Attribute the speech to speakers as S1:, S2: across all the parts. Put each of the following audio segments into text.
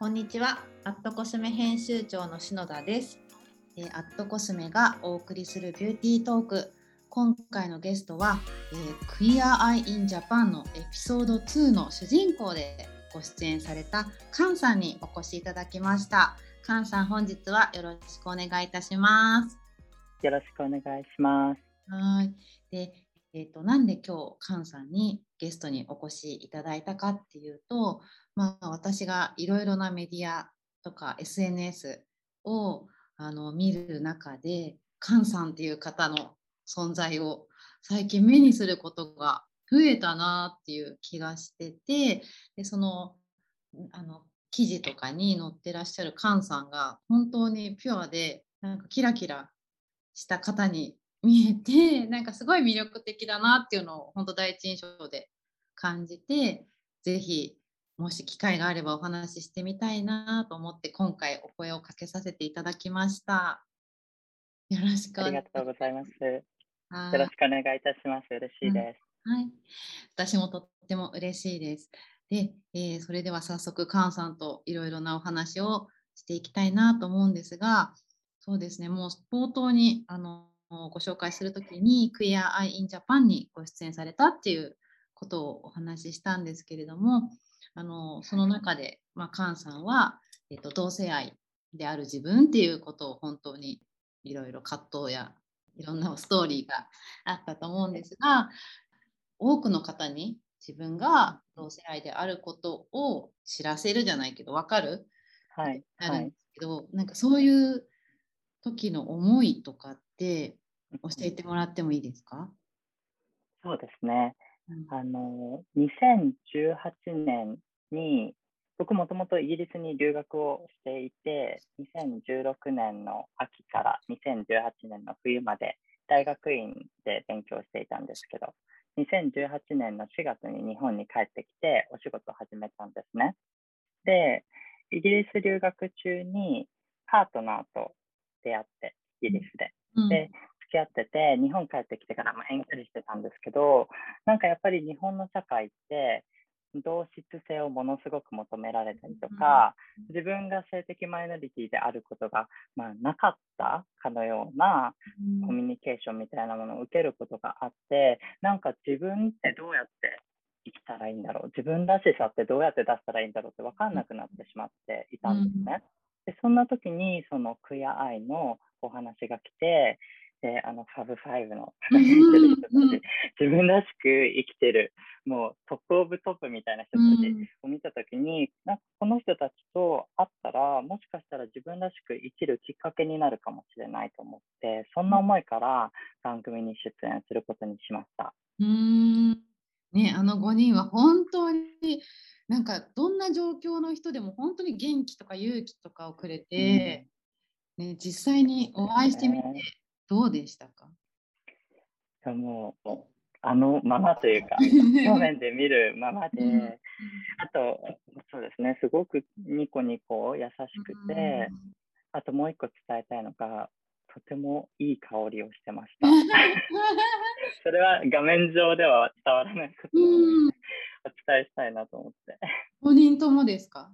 S1: こんにちは。アットコスメ編集長の篠田です。えーアットコスメがお送りするビューティートーク。今回のゲストは、えー、クイアアイインジャパンのエピソード2の主人公でご出演されたカンさんにお越しいただきました。カンさん、本日はよろしくお願いいたします。
S2: よろしくお願いします。
S1: はい。で、えっ、と、なんで今日、カンさんにゲストにお越しいただいたかっていうと、まあ、私がいろいろなメディアとか SNS をあの見る中で、カンさんっていう方の存在を最近目にすることが増えたなっていう気がしてて、でそのあの記事とかに載ってらっしゃるカンさんが本当にピュアで、なんかキラキラした方に見えてなんかすごい魅力的だなっていうのを本当第一印象で感じてぜひもし機会があればお話ししてみたいなと思って今回お声をかけさせていただきました。よろしくお
S2: ありがとうございます。よ
S1: はい
S2: ろしくお願いいたします。嬉しいです。
S1: はい、私もとっても嬉しいです。で、えーそれでは早速、カンさんといろいろなお話をしていきたいなと思うんですが、そうですね、もう冒頭にあのご紹介するときに、 Queer Eye in Japan にご出演されたっていうことをお話ししたんですけれども、あのその中で、まあ、カンさんは、えっと同性愛である自分っていうことを本当にいろいろ葛藤やいろんなストーリーがあったと思うんですが、多くの方に自分が同性愛であることを知らせるじゃないけど分かる？
S2: はい。はい
S1: なるんで。すけど、なんかそういう時の思いとかって教えてもらってもいいですか、
S2: そうですね。
S1: うん
S2: あの、2018年に、僕もともとイギリスに留学をしていて、2016年の秋から2018年の冬まで大学院で勉強していたんですけど、2018年の4月に日本に帰ってきてお仕事を始めたんですね。で、イギリス留学中にパートナーと出会って、イギリスで。
S1: うん
S2: で付き合ってて、日本帰ってきてからも遠距離してたんですけど、なんかやっぱり日本の社会って、同質性をものすごく求められたりとか、自分が性的マイノリティであることが、まあ、なかったかのようなコミュニケーションみたいなものを受けることがあって、なんか自分ってどうやって生きたらいいんだろう、自分らしさってどうやって出したらいいんだろうって分かんなくなってしまっていたんですね。でそんな時にその Queer Eye のお話が来て、であの Fab Five の 自分らしく生きてる、もう top of top みたいな人たちを見たときに、なんかこの人たちと会ったら、もしかしたら自分らしく生きるきっかけになるかもしれないと思って、そんな思いから番組に出演することにしました。
S1: うーん。ね、あの5人は本当になんかどんな状況の人でも本当に元気とか勇気とかをくれて、ね、実際にお会いしてみて
S2: ね
S1: どうでしたか？
S2: いやもう、あのままというか、表面で見るまま
S1: うん。
S2: で、あと、そうですね、すごくニコニコ優しくて、あともう一個伝えたいのが、とてもいい香りをしてました。それは画面上では伝わらないことなので、
S1: うん。
S2: お伝えしたいなと思って。
S1: 5人ともですか？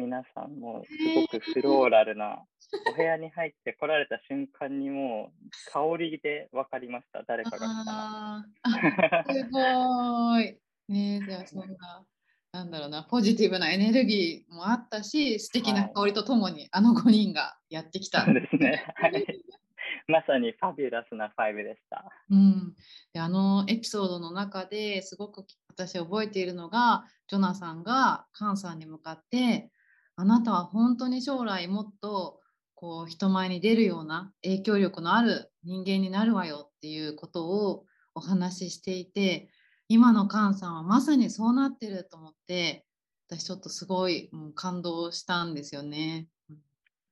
S2: 皆さんもすごくフローラルな、お部屋に入って来られた瞬間にもう香りで分かりました、誰かが来た
S1: すごい。ねえじゃあそんな、なんだろうな、ポジティブなエネルギーもあったし、素敵な
S2: はい
S1: 香りとともに、あの5人がやってきた。
S2: そうですね。はい。まさにファビュラスな5でした。
S1: うん、であのエピソードの中ですごく私覚えているのがジョナさんがカンさんに向かってあなたは本当に将来もっとこう人前に出るような影響力のある人間になるわよっていうことをお話ししていて今のカンさんはまさにそうなってると思って私ちょっとすごい、うん感動したんですよね。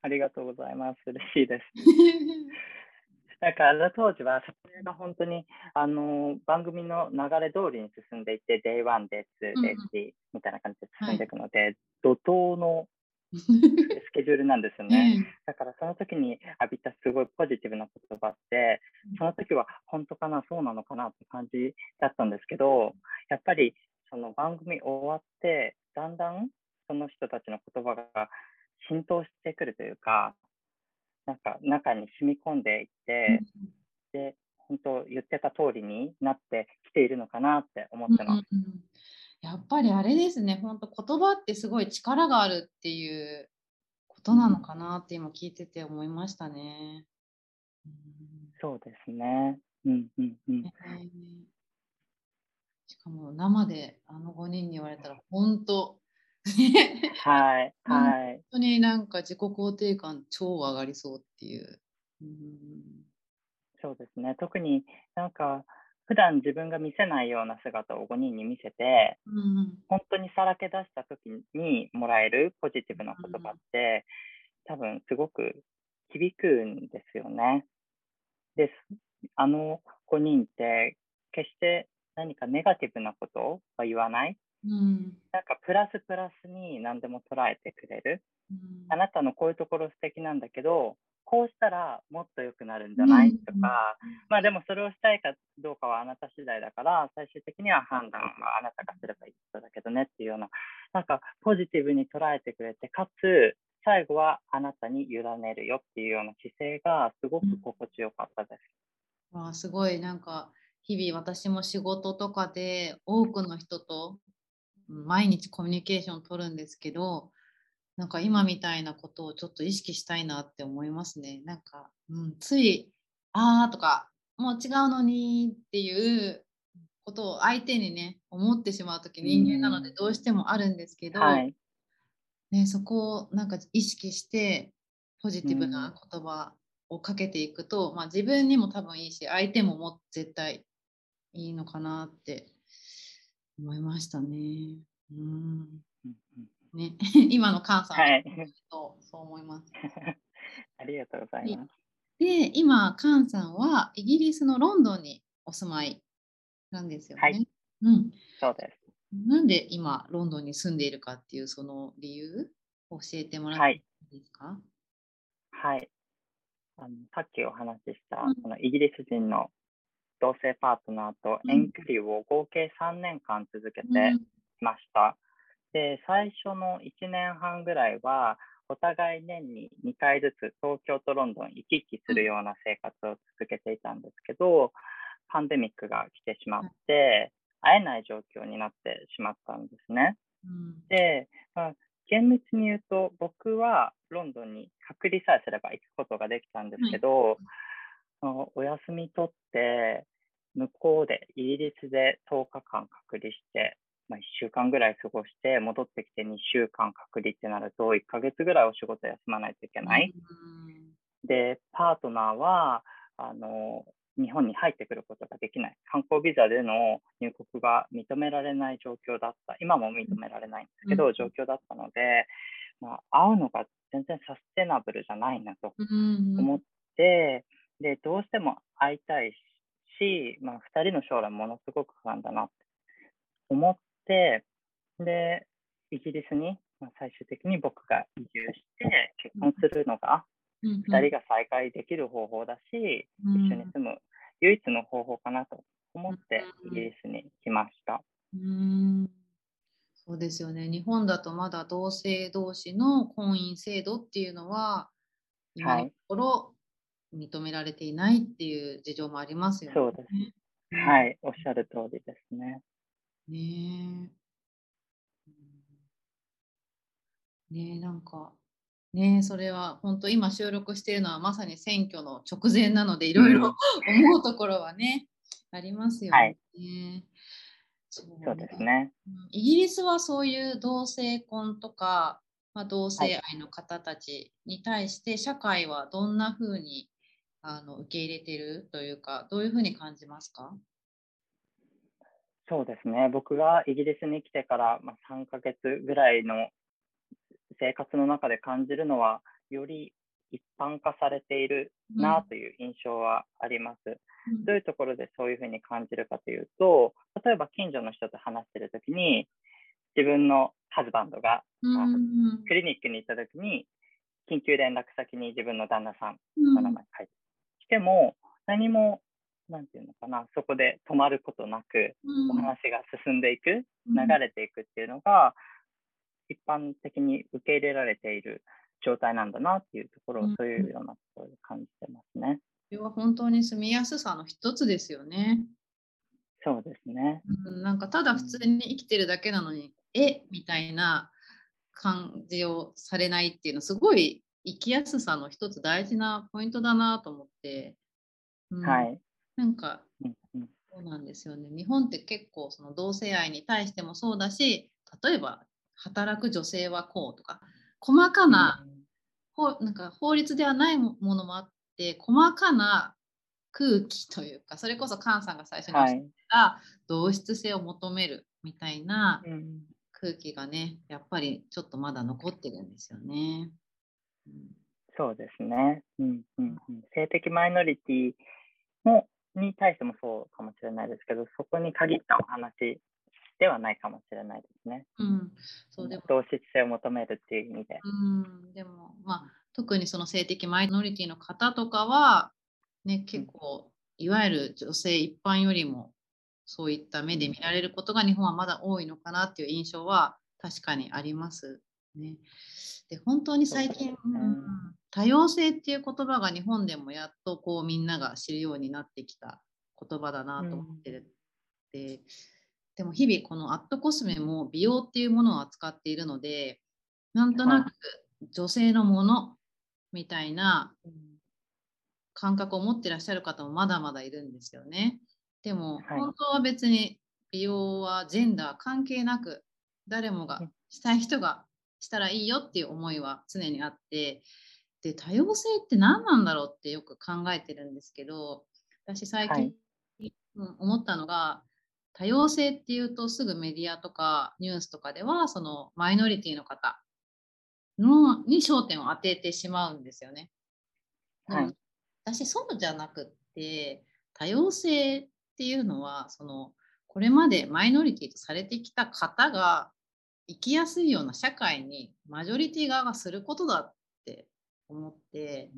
S2: ありがとうございます。嬉しいです。なんかあの当時は撮影が本当にあの番組の流れ通りに進んでいて、Day1、Day2、
S1: うん
S2: Day3 みたいな感じで進んでいくので、怒涛のスケジュールなんですよ
S1: ね
S2: ね。だからその時に浴びたすごいポジティブな言葉って、その時は本当かな、そうなのかなって感じだったんですけど、やっぱりその番組終わって、だんだんその人たちの言葉が浸透してくるというか、なんか中に染み込んでいって、で、本当言ってた通りになってきているのかなって思ってます。うんうん、
S1: やっぱりあれですね、本当言葉ってすごい力があるっていうことなのかなって今聞いてて思いましたね。
S2: うん、そうですね。うんうんうん。
S1: しかも生であの5人に言われたら本当
S2: はい、はい。
S1: 本当になんか自己肯定感超上がりそうっていう。うん、
S2: そうですね。特になんか普段自分が見せないような姿を5人に見せて、うん、本当にさらけ出した時にもらえるポジティブな言葉って、うん、多分すごく響くんですよね。で、あの5人って決して何かネガティブなことは言わない。うん、なんかプラスプラスに何でも捉えてくれる、うん、あなたのこういうところ素敵なんだけどこうしたらもっと良くなるんじゃない、とか、まあでもそれをしたいかどうかはあなた次第だから、最終的には判断はあなたがすればいいことだけどねっていうような、なんかポジティブに捉えてくれて、かつ最後はあなたに委ねるよっていうような姿勢がすごく心地よかったです。
S1: うん、あすごい。なんか日々私も仕事とかで多くの人と毎日コミュニケーション取るんですけどなんか今みたいなことをちょっと意識したいなって思いますね。なんか、うん、つい、あーとか、もう違うのにっていうことを相手にね、思ってしまう時人間なのでどうしてもあるんですけど、はい、ね、そこをなんか意識してポジティブな言葉をかけていくと、まあ、自分にも多分いいし相手もも絶対いいのかなって思いましたね。うんね、今の菅さん、はい、そう思います。
S2: ありがとうございます。
S1: で、今、菅さんはイギリスのロンドンにお住まいなんですよね。はい、
S2: うん、そうです。
S1: なんで今、ロンドンに住んでいるかっていうその理由を教えてもらっていいですか、
S2: はい、はい、あのさっきお話しした、うん、このイギリス人の同性パートナーと遠距離を合計3年間続けてました。うんで、最初の1年半ぐらいは、お互い年に2回ずつ東京とロンドン行き来するような生活を続けていたんですけど、パンデミックが来てしまって、会えない状況になってしまったんですね。うん、で、まあ、厳密に言うと、僕はロンドンに隔離さえすれば行くことができたんですけど、お休み取って、向こうで、イギリスで10日間隔離して、まあ、1週間ぐらい過ごして戻ってきて2週間隔離ってなると1ヶ月ぐらいお仕事休まないといけない。でパートナーはあの日本に入ってくることができない。観光ビザでの入国が認められない状況だった。今も認められないんですけど、状況だったので、まあ、会うのが全然サステナブルじゃないなと思って、でどうしても会いたいし、まあ、2人の将来ものすごく不安だなって思っ、で、イギリスに、まあ、最終的に僕が移住して結婚するのが、2人が再会できる方法だし、一緒に住む唯一の方法かなと思ってイギリスに来ました。
S1: うんそうですよね。日本だとまだ同性同士の婚姻制度っていうのは、今のところ認められていないっていう事情もありますよね。
S2: そうです。はい、おっしゃる通りですね。
S1: ねえ。ねえ、なんか、ねえ、それは本当今収録しているのはまさに選挙の直前なのでいろいろ 思うところはね、ありますよね。はい、
S2: そうですね。
S1: イギリスはそういう同性婚とか、まあ、同性愛の方たちに対して社会はどんなふうにあの受け入れてるというか、どういうふうに感じますか？
S2: そうですね。僕がイギリスに来てから、まあ、3ヶ月ぐらいの生活の中で感じるのは、より一般化されているなという印象はあります。うん、どういうところでそういうふうに感じるかというと、例えば近所の人と話してるときに、自分のハズバンドが、うん、クリニックに行ったときに、緊急連絡先に自分の旦那さんの名前書いてきても、何もなんていうのかな、そこで止まることなく、お話が進んでいく、流れていくっていうのが、一般的に受け入れられている状態なんだなっていうところを、
S1: うん
S2: そういうようなところで感じてますね。
S1: それは本当に住みやすさの一つですよね。
S2: そうですね。
S1: うん、なんかただ普通に生きてるだけなのに、え？みたいな感じをされないっていうのすごい生きやすさの一つ大事なポイントだなと思って、うん
S2: はい。
S1: なんか
S2: うんうん
S1: そうなんですよね日本って結構その同性愛に対してもそうだし例えば働く女性はこうとか細かな,、ほなんか法律ではないものもあって細かな空気というかそれこそ菅さんが最初におっ。た同質性を求めるみたいな
S2: うん
S1: 空気がねやっぱりちょっとまだ残ってるんですよね。うん
S2: そうですね、うんうんうん。性的マイノリティもに対してもそうかもしれないですけど、そこに限ったお話ではないかもしれないですね。
S1: うん、そうでも
S2: 同質性を求めるっていう意味で。
S1: うん、でも、まあ、特にその性的マイノリティの方とかは、ね、結構、いわゆる女性一般よりも、そういった目で見られることが日本はまだ多いのかなっていう印象は確かにありますね。で、本当に最近、多様性っていう言葉が日本でもやっとこうみんなが知るようになってきた言葉だなと思ってる。ででも日々このアットコスメも美容っていうものを扱っているのでなんとなく女性のものみたいな感覚を持ってらっしゃる方もまだまだいるんですよね。でも
S2: はい。
S1: 本当は別に美容はジェンダー関係なく誰もが
S2: うん
S1: したい人がしたらいいよっていう思いは常にあってで多様性って何なんだろうってよく考えてるんですけど私最近、思ったのが多様性っていうとすぐメディアとかニュースとかではそのマイノリティの方のに焦点を当ててしまうんですよね。
S2: はい
S1: 私そうじゃなくって多様性っていうのはそのこれまでマイノリティとされてきた方が生きやすいような社会にマジョリティ側がすることだって思って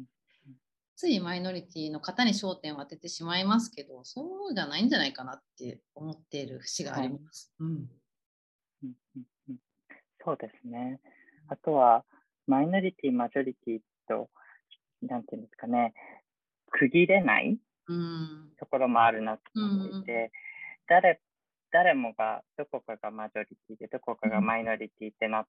S1: ついマイノリティの方に焦点を当ててしまいますけどそうじゃないんじゃないかなって思っている節があります。うん。
S2: うん。うん。うん。そうですね。あとは、マイノリティ、マジョリティと、なん。ていうん。ですかね、区切れない
S1: うん。
S2: ところもあるなと思っていて、誰誰もがどこかがマジョリティでどこかがマイノリティってなっ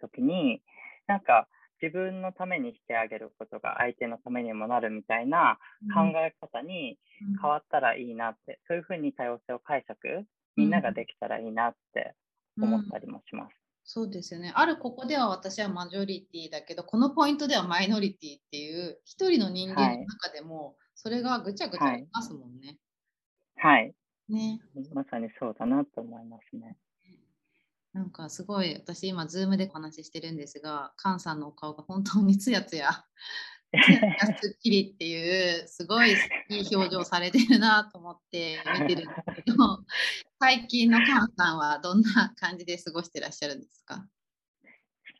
S2: た時に、なんか自分のためにしてあげることが相手のためにもなるみたいな考え方に変わったらいいなって、そういうふうに多様性を解釈みんなができたらいいなって思ったりもします。
S1: そうですよね。あるここでは私はマジョリティだけど、このポイントではマイノリティっていう、一人の人間の中でも、それがぐちゃぐちゃありますもんね。
S2: はい、
S1: ね。
S2: まさにそうだなと思いますね。
S1: なんかすごい、私今、ズームでお話ししてるんですが、菅さんのお顔が本当につやつや、つやつやすっきりっていう、すごいいい表情されてるなと思って見てるんですけど、最近の菅さんはどんな感じで過ごしてらっしゃるんですか？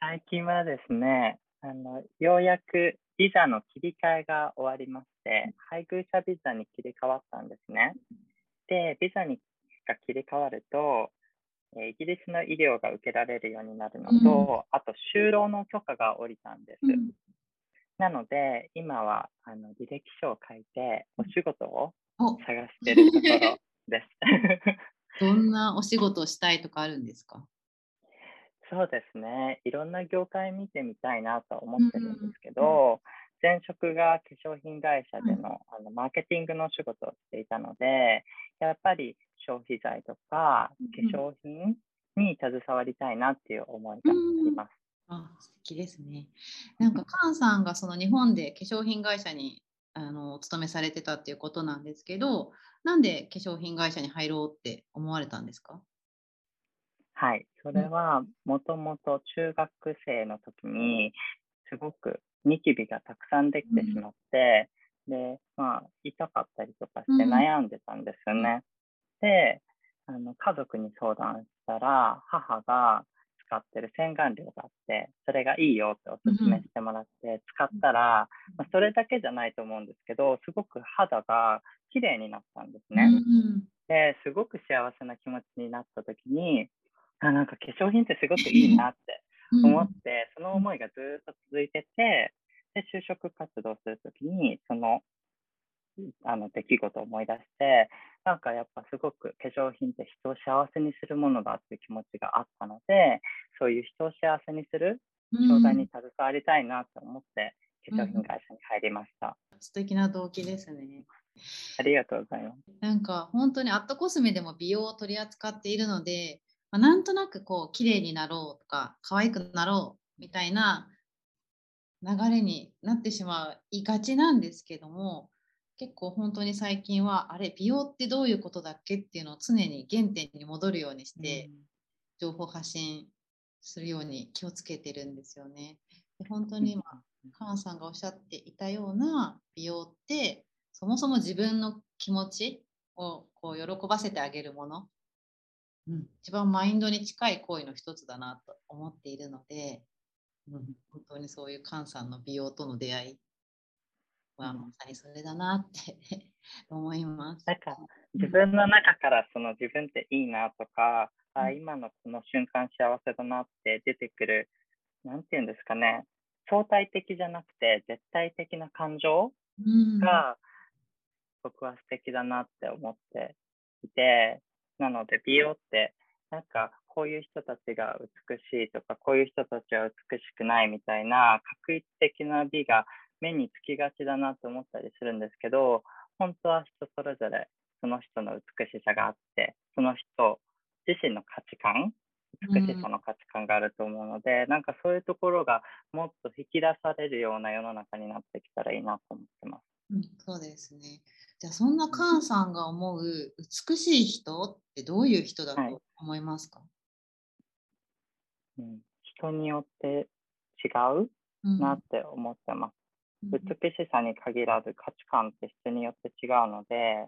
S2: 最近はですね、あのようやくビザの切り替えが終わりまして、配偶者ビザに切り替わったんですね。で、ビザにが切り替わると、えーイギリスの医療が受けられるようになるのと、あと就労の許可が下りたんです。
S1: うん
S2: なので、今はあの履歴書を書いて、お仕事を
S1: お
S2: 探しているところです。
S1: どんなお仕事をしたいとかあるんですか？
S2: そうですね。いろんな業界見てみたいなと思ってるんですけど、前職が化粧品会社での,、あのマーケティングの仕事をしていたので、やっぱり消費財とか
S1: うん
S2: 化粧品に携わりたいなっていう思いがあります。
S1: あ素敵ですね。なんか菅さんがその日本で化粧品会社にあのお勤めされてたっていうことなんですけど、なんで化粧品会社に入ろうって思われたんですか？
S2: はい。それは、もともと中学生の時に、すごくニキビがたくさんできてしまって、で、まあ、痛かったりとかして
S1: うん。
S2: 悩んでたんですよね。で、あの家族に相談したら、母が使ってる洗顔料があって、それがいいよっておすすめしてもらって、使ったら、まあ、それだけじゃないと思うんですけど、すごく肌が綺麗になったんですね。
S1: うん。
S2: ですごく幸せな気持ちになった時にあなんか化粧品ってすごくいいなって思って、その思いがずっと続いてて、で、就職活動するときに、その、あの出来事を思い出して、なんかやっぱすごく化粧品って人を幸せにするものだっていう気持ちがあったので、そういう人を幸せにする商材に携わりたいなと思って、化粧品会社に入りました。
S1: 素敵な動機ですね。
S2: ありがとうございます。
S1: なんか本当にアットコスメでも美容を取り扱っているので、まあ、なんとなくこう綺麗になろうとか可愛くなろうみたいな流れになってしまいがちなんですけども結構本当に最近はあれ美容ってどういうことだっけっていうのを常に原点に戻るようにして情報発信するように気をつけてるんですよね。で本当に今カンさんがおっしゃっていたような美容ってそもそも自分の気持ちをこう喜ばせてあげるもの、うん、一番マインドに近い行為の一つだなと思っているので、うん、本当にそういうカンさんの美容との出会いはまさにそれだなって 思います。
S2: なんか自分の中からその自分っていいなとか、
S1: うん、
S2: あ今のこの瞬間幸せだなって出てくる、なんていうんですかね、相対的じゃなくて絶対的な感情が、僕は素敵だなって思っていて、なので美容ってなんかこういう人たちが美しいとかこういう人たちは美しくないみたいな確一的な美が目につきがちだなと思ったりするんですけど本当は人それぞれその人の美しさがあってその人自身の価値観美しさの価値観があると思うので、うん、なんかそういうところがもっと引き出されるような世の中になってきたらいいなと思ってます。
S1: うん、そうですね。じゃあそんなカンさんが思う美しい人ってどういう人だと思いますか、
S2: はい、うん、人によって違うなって思ってます。うん、美しさに限らず価値観って人によって違うので、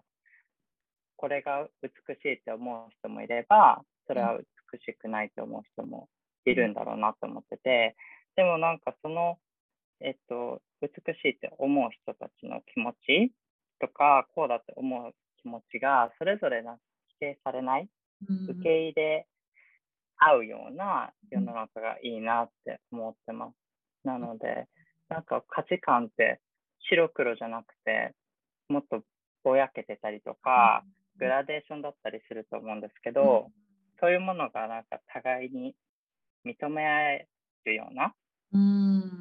S2: これが美しいって思う人もいれば、それは美しくないと思う人もいるんだろうなと思ってて、でもなんかその、えっと、美しいって思う人たちの気持ちとか、こうだって思う気持ちが、それぞれな否定されない、受け入れ合うような世の中がいいなって思ってます。なので、なんか価値観って白黒じゃなくて、もっとぼやけてたりとか、グラデーションだったりすると思うんですけど、そういうものがなんか互いに認め合えるような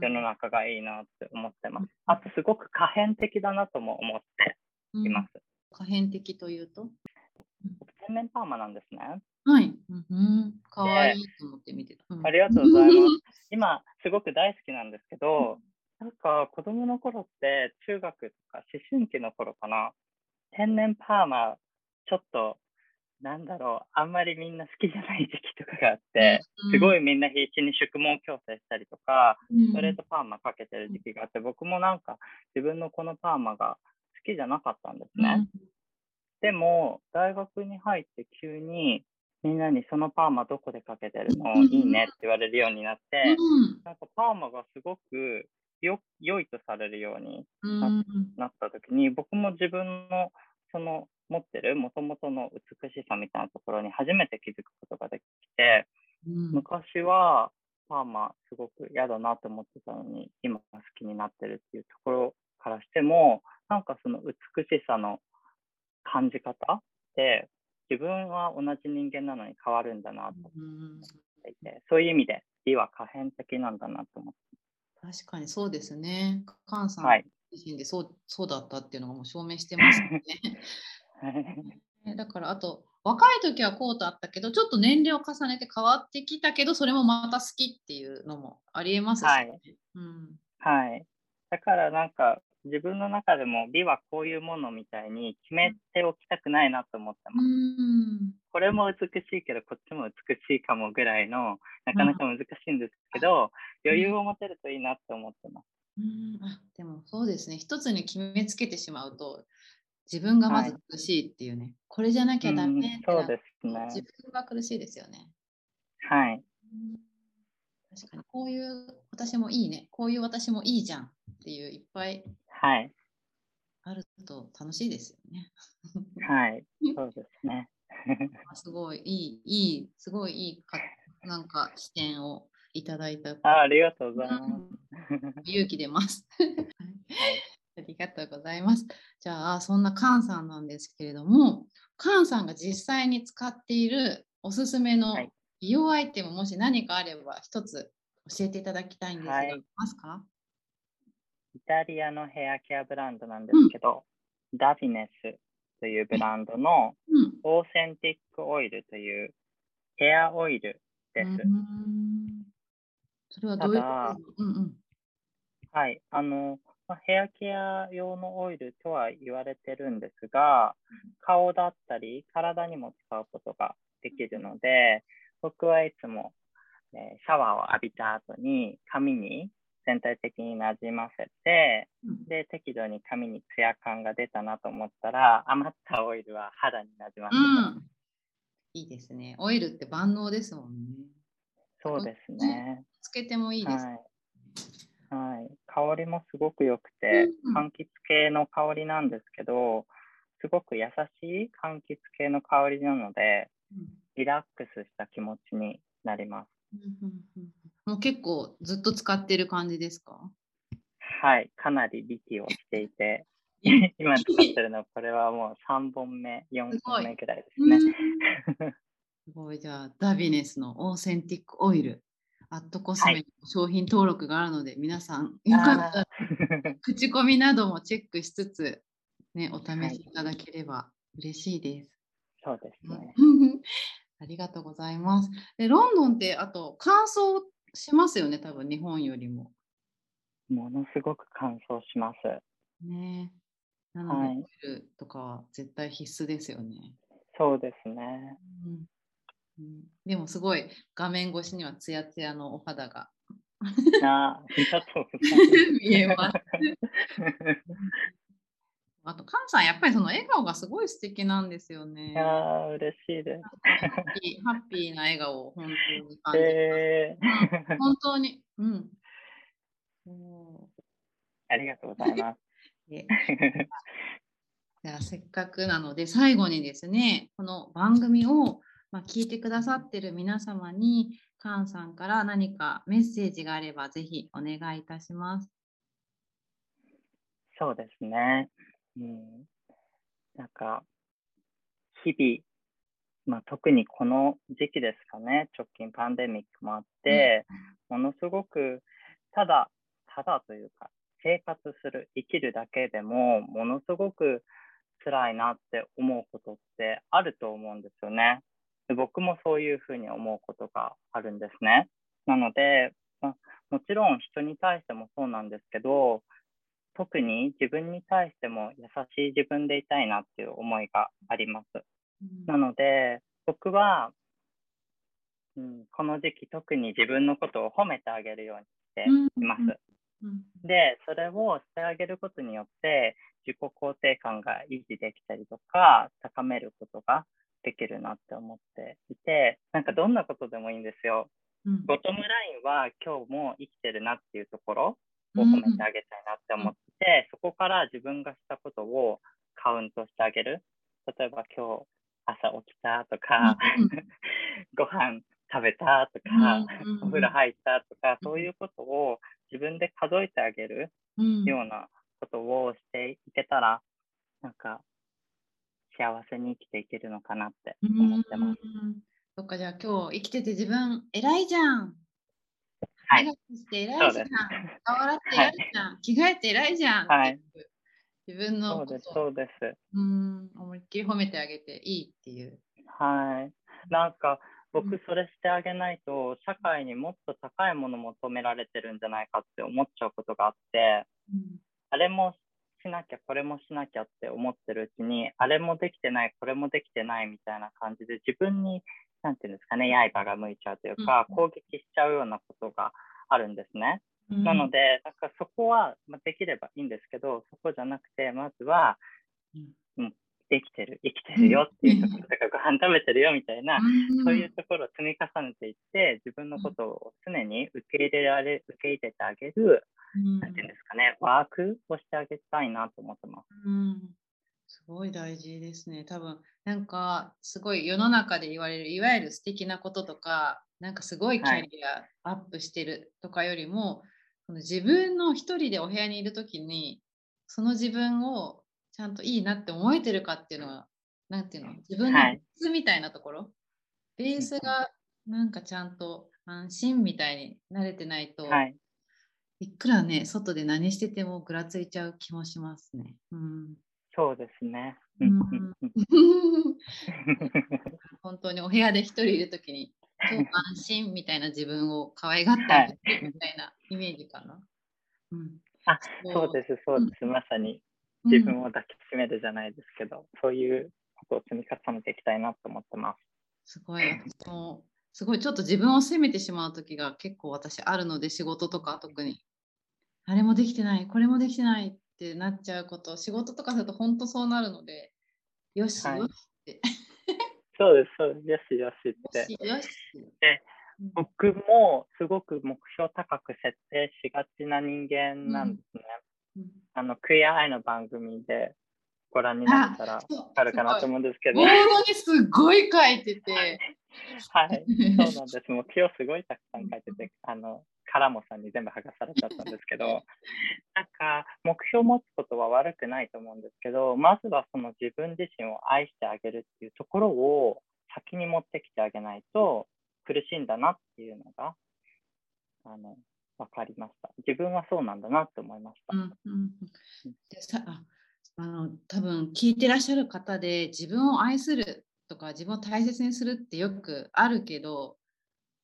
S2: 世の中がいいなって思ってます。あとすごく可変的だなとも思っています。
S1: 可変的というと？
S2: 天然パーマなんですね。
S1: はい。うん、かわいいと思って見てた。
S2: うん、ありがとうございます。今すごく大好きなんですけど、なんか子供の頃って中学とか思春期の頃かな、天然パーマちょっとなんだろう、あんまりみんな好きじゃない時期とかがあって、すごいみんな必死に宿毛矯正したりとか、ストレートパーマかけてる時期があって、僕もなんか自分のこのパーマが好きじゃなかったんですね。でも、大学に入って急にみんなにそのパーマどこでかけてるのいいねって言われるようになって、なんかパーマがすごくよ良いとされるようになった時に、僕も自分のその持ってるもともとの美しさみたいなところに初めて気づくことができて、うん、昔はパーマすごく嫌だなと思ってたのに今好きになってるっていうところからしてもなんかその美しさの感じ方って自分は同じ人間なのに変わるんだなと思っていて、うん、そういう意味で美は可変的なんだなと思って
S1: 確かにそうですね。カンさん
S2: はい
S1: 自身でそう,、そうだったっていうのがもう証明してますね。だからあと若い時はこうとあったけどちょっと年齢を重ねて変わってきたけどそれもまた好きっていうのもありえますしね。
S2: はい
S1: うん、
S2: はい。だからなんか自分の中でも美はこういうものみたいに決めておきたくないなと思ってます。
S1: うん
S2: これも美しいけどこっちも美しいかもぐらいのなかなか難しいんですけど、余裕を持てるといいなって思ってます。
S1: うんあでもそうですね一つに決めつけてしまうと自分がまず苦しいっていうね、はい、これじゃなきゃダメって
S2: そうですね
S1: 自分が苦しいですよね。
S2: はい。
S1: 確かにこういう私もいいねこういう私もいいじゃんっていういっぱい
S2: はい。
S1: あると楽しいですよね。
S2: はい。そうですね。
S1: すごいいいいいすごいいいかなんか視点をいただいた。
S2: あありがとうございます。
S1: 勇気出ます。ありがとうございます。じゃあ、そんなカンさんなんですけれども、カンさんが実際に使っているおすすめの
S2: はい
S1: 美容アイテム、もし何かあれば一つ教えていただきたいんですが、
S2: はい
S1: ますか？
S2: イタリアのヘアケアブランドなんですけど、ダフィネスというブランドの
S1: うん。
S2: オーセンティックオイルというヘアオイルです。
S1: それはどういうこと？うんうん。
S2: はい。あの、まあヘアケア用のオイルとは言われてるんですが、顔だったり体にも使うことができるので、僕はいつも、えーシャワーを浴びた後に髪に全体的になじませて、
S1: うん
S2: で、適度に髪にツヤ感が出たなと思ったら、余ったオイルは肌になじませてます、
S1: うん。いいですね。オイルって万能ですもんね。
S2: そうですね。
S1: つけてもいいです。
S2: はい。はい。香りもすごく良くて
S1: うん、
S2: 柑橘系の香りなんですけど、すごく優しい柑橘系の香りなので、
S1: うん。
S2: リラックスした気持ちになります。
S1: もう結構ずっと使ってる感じですか？
S2: はい。かなり力をしていて、今使ってるの、これはもう3本目、4本目ぐらいですね。
S1: すごい。じゃあダビネスのオーセンティックオイルアットコスメの商品登録があるので、皆さんよかったら 口コミなどもチェックしつつ、ね、お試しいただければ嬉しいです。
S2: そうですね。
S1: ありがとうございます。でロンドンってあと乾燥しますよね、多分日本よりも。
S2: ものすごく乾燥します。
S1: ねなので、
S2: はい
S1: オイルとかは絶対必須ですよね。
S2: そうですね。
S1: うんうん、でもすごい画面越しにはツヤツヤのお肌が
S2: あと。
S1: 見えます。あと、カンさん、やっぱりその笑顔がすごい素敵なんですよね。
S2: いやー、嬉しいです。
S1: ハッピーハッピーな笑顔を本当に感じます。
S2: えー、
S1: 本当に。うん。そ
S2: ありがとうございます。
S1: じゃあせっかくなので最後にですねこの番組を、まあ、聞いてくださってる皆様にカンさんから何かメッセージがあればぜひお願いいたします。
S2: そうですね。うん、なんか、日々、まあ、特にこの時期ですかね、直近パンデミックもあって、ものすごく、ただ、ただというか、生活する、生きるだけでも、ものすごく辛いなって思うことってあると思うんですよね。で僕もそういうふうに思うことがあるんですね。なので、まあ、もちろん人に対してもそうなんですけど、特に自分に対しても優しい自分でいたいなっていう思いがあります。
S1: うん
S2: なので、僕は、うん、この時期特に自分のことを褒めてあげるようにしています。
S1: うん
S2: で、それをしてあげることによって、自己肯定感が維持できたりとか、高めることができるなって思っていて、なんかどんなことでもいいんですよ。
S1: うん。
S2: ボトムラインは今日も生きてるなっていうところを褒めてあげたいなって思ってて、そこから自分がしたことをカウントしてあげる。例えば今日朝起きたとか、ご飯食べたとか、お風呂入ったとか、そういうことを自分で数えてあげる
S1: うん。
S2: ようなことをしていけたら、なんか幸せに生きていけるのかなって思ってます。
S1: うんそっかじゃあ今日生きてて自分偉いじゃん。
S2: はい
S1: して偉いじゃん。顔洗って偉いじゃん。着替えて偉いじゃん。
S2: はい
S1: 自分の
S2: そうです、そうです。
S1: うん思いっきり褒めてあげていいっていう。
S2: はい。なんか
S1: うん
S2: 僕それしてあげないと社会にもっと高いもの求められてるんじゃないかって思っちゃうことがあって、あれもしなきゃこれもしなきゃって思ってるうちに、あれもできてない、これもできてないみたいな感じで自分に、なんていうんですかね、刃が向いちゃうというか、
S1: うん
S2: 攻撃しちゃうようなことがあるんですね。
S1: うん。
S2: なので、なんかそこはまあできればいいんですけど、そこじゃなくて、まずは、
S1: うん
S2: うん、できてる、生きてるよっていうところとか、ご飯食べてるよみたいな、
S1: うん。
S2: そういうところを積み重ねていって、自分のことを常に受け入れられ、受け入れてあげる、
S1: うん。
S2: なんていうんですかね、ワークをしてあげたいなと思ってます。
S1: うん。すごい大事ですね。多分なんかすごい世の中で言われるいわゆる素敵なこととかなんかすごいキャリアアップしてるとかよりも、その自分の一人でお部屋にいる時にその自分をちゃんといいなって思えてるかっていうのはなんていうの？自分のベースみたいなところ、ベースがなんかちゃんと安心みたいに慣れてないと、
S2: はい。
S1: いくらね外で何しててもぐらついちゃう気もしますね。うん
S2: そうですね。
S1: う
S2: うんんうんうん
S1: 本当にお部屋で一人いる時に超安心みたいな自分を可愛がってあげるみたいなイメージかな。うん、
S2: あそうです、そうです。まさに自分
S1: を、
S2: を抱きしめるじゃないですけど、そういうことを積み重ねていきたいなと思ってます。
S1: すごい私もすごいちょっと自分を責めてしまう時が結構私あるので仕事とか特にあれもできてないこれもできてないってなっちゃうこと仕事とかすると本当そうなるのでよし
S2: はい
S1: よしって、
S2: そうです、そうです。よしよしって。
S1: よしよし
S2: 僕もすごく目標高く設定しがちな人間なんですね。
S1: うん。
S2: あの、クイアアイの番組でご覧になったらわ
S1: そう。
S2: かるかなと思うんですけど、
S1: ボーにすごい書いてて。
S2: い、そうなんです。目標すごいたくさん書いてて、あの、カラモさんに全部剥がされちゃったんですけど、なんか、目標を持つことは悪くないと思うんですけど、まずはその自分自身を愛してあげるっていうところを先に持ってきてあげないと苦しいんだなっていうのが、あの、分かりました。自分はそうなんだなって思いました。
S1: うんうんうんでさああの多分聞いてらっしゃる方で自分を愛するとか自分を大切にするってよくあるけど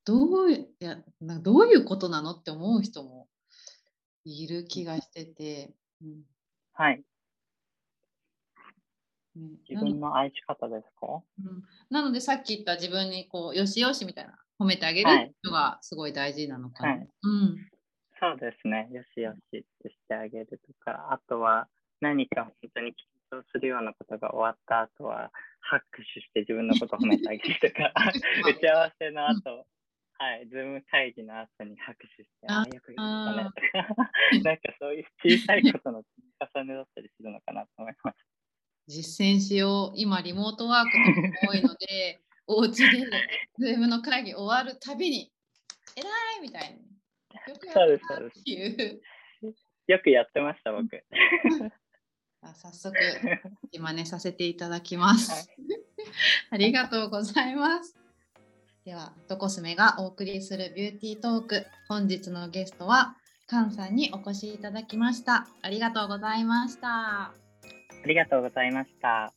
S1: どういいやなどういうことなのって思う人もいる気がしてて、うん
S2: はい。
S1: ね、
S2: 自分の愛し方ですか？
S1: うんなのでさっき言った自分にこうよしよしみたいな褒めてあげる
S2: はい。
S1: のがすごい大事なのかな。
S2: はい。
S1: うん。
S2: そうですね。よしよしってしてあげるとか、あとは何か本当に緊張するようなことが終わった後は、拍手して自分のこと褒めてあげるとか、打ち合わせの後、はい、 Zoom 会議の後に拍手して、ああ、よくやったね。とか、なんかそういう小さいことの積み重ねだったりするのかなと思います。
S1: 実践しよう。今、リモートワークも多いので、お家で、 Zoom の会議終わるたびに、偉いみたいに。よくやったっていう。
S2: よくやってました、僕。
S1: あ早速、今ね、させていただきます。ありがとうございます。では、ドコスメがお送りするビューティートーク、本日のゲストは、カンさんにお越しいただきました。ありがとうございました。
S2: ありがとうございました。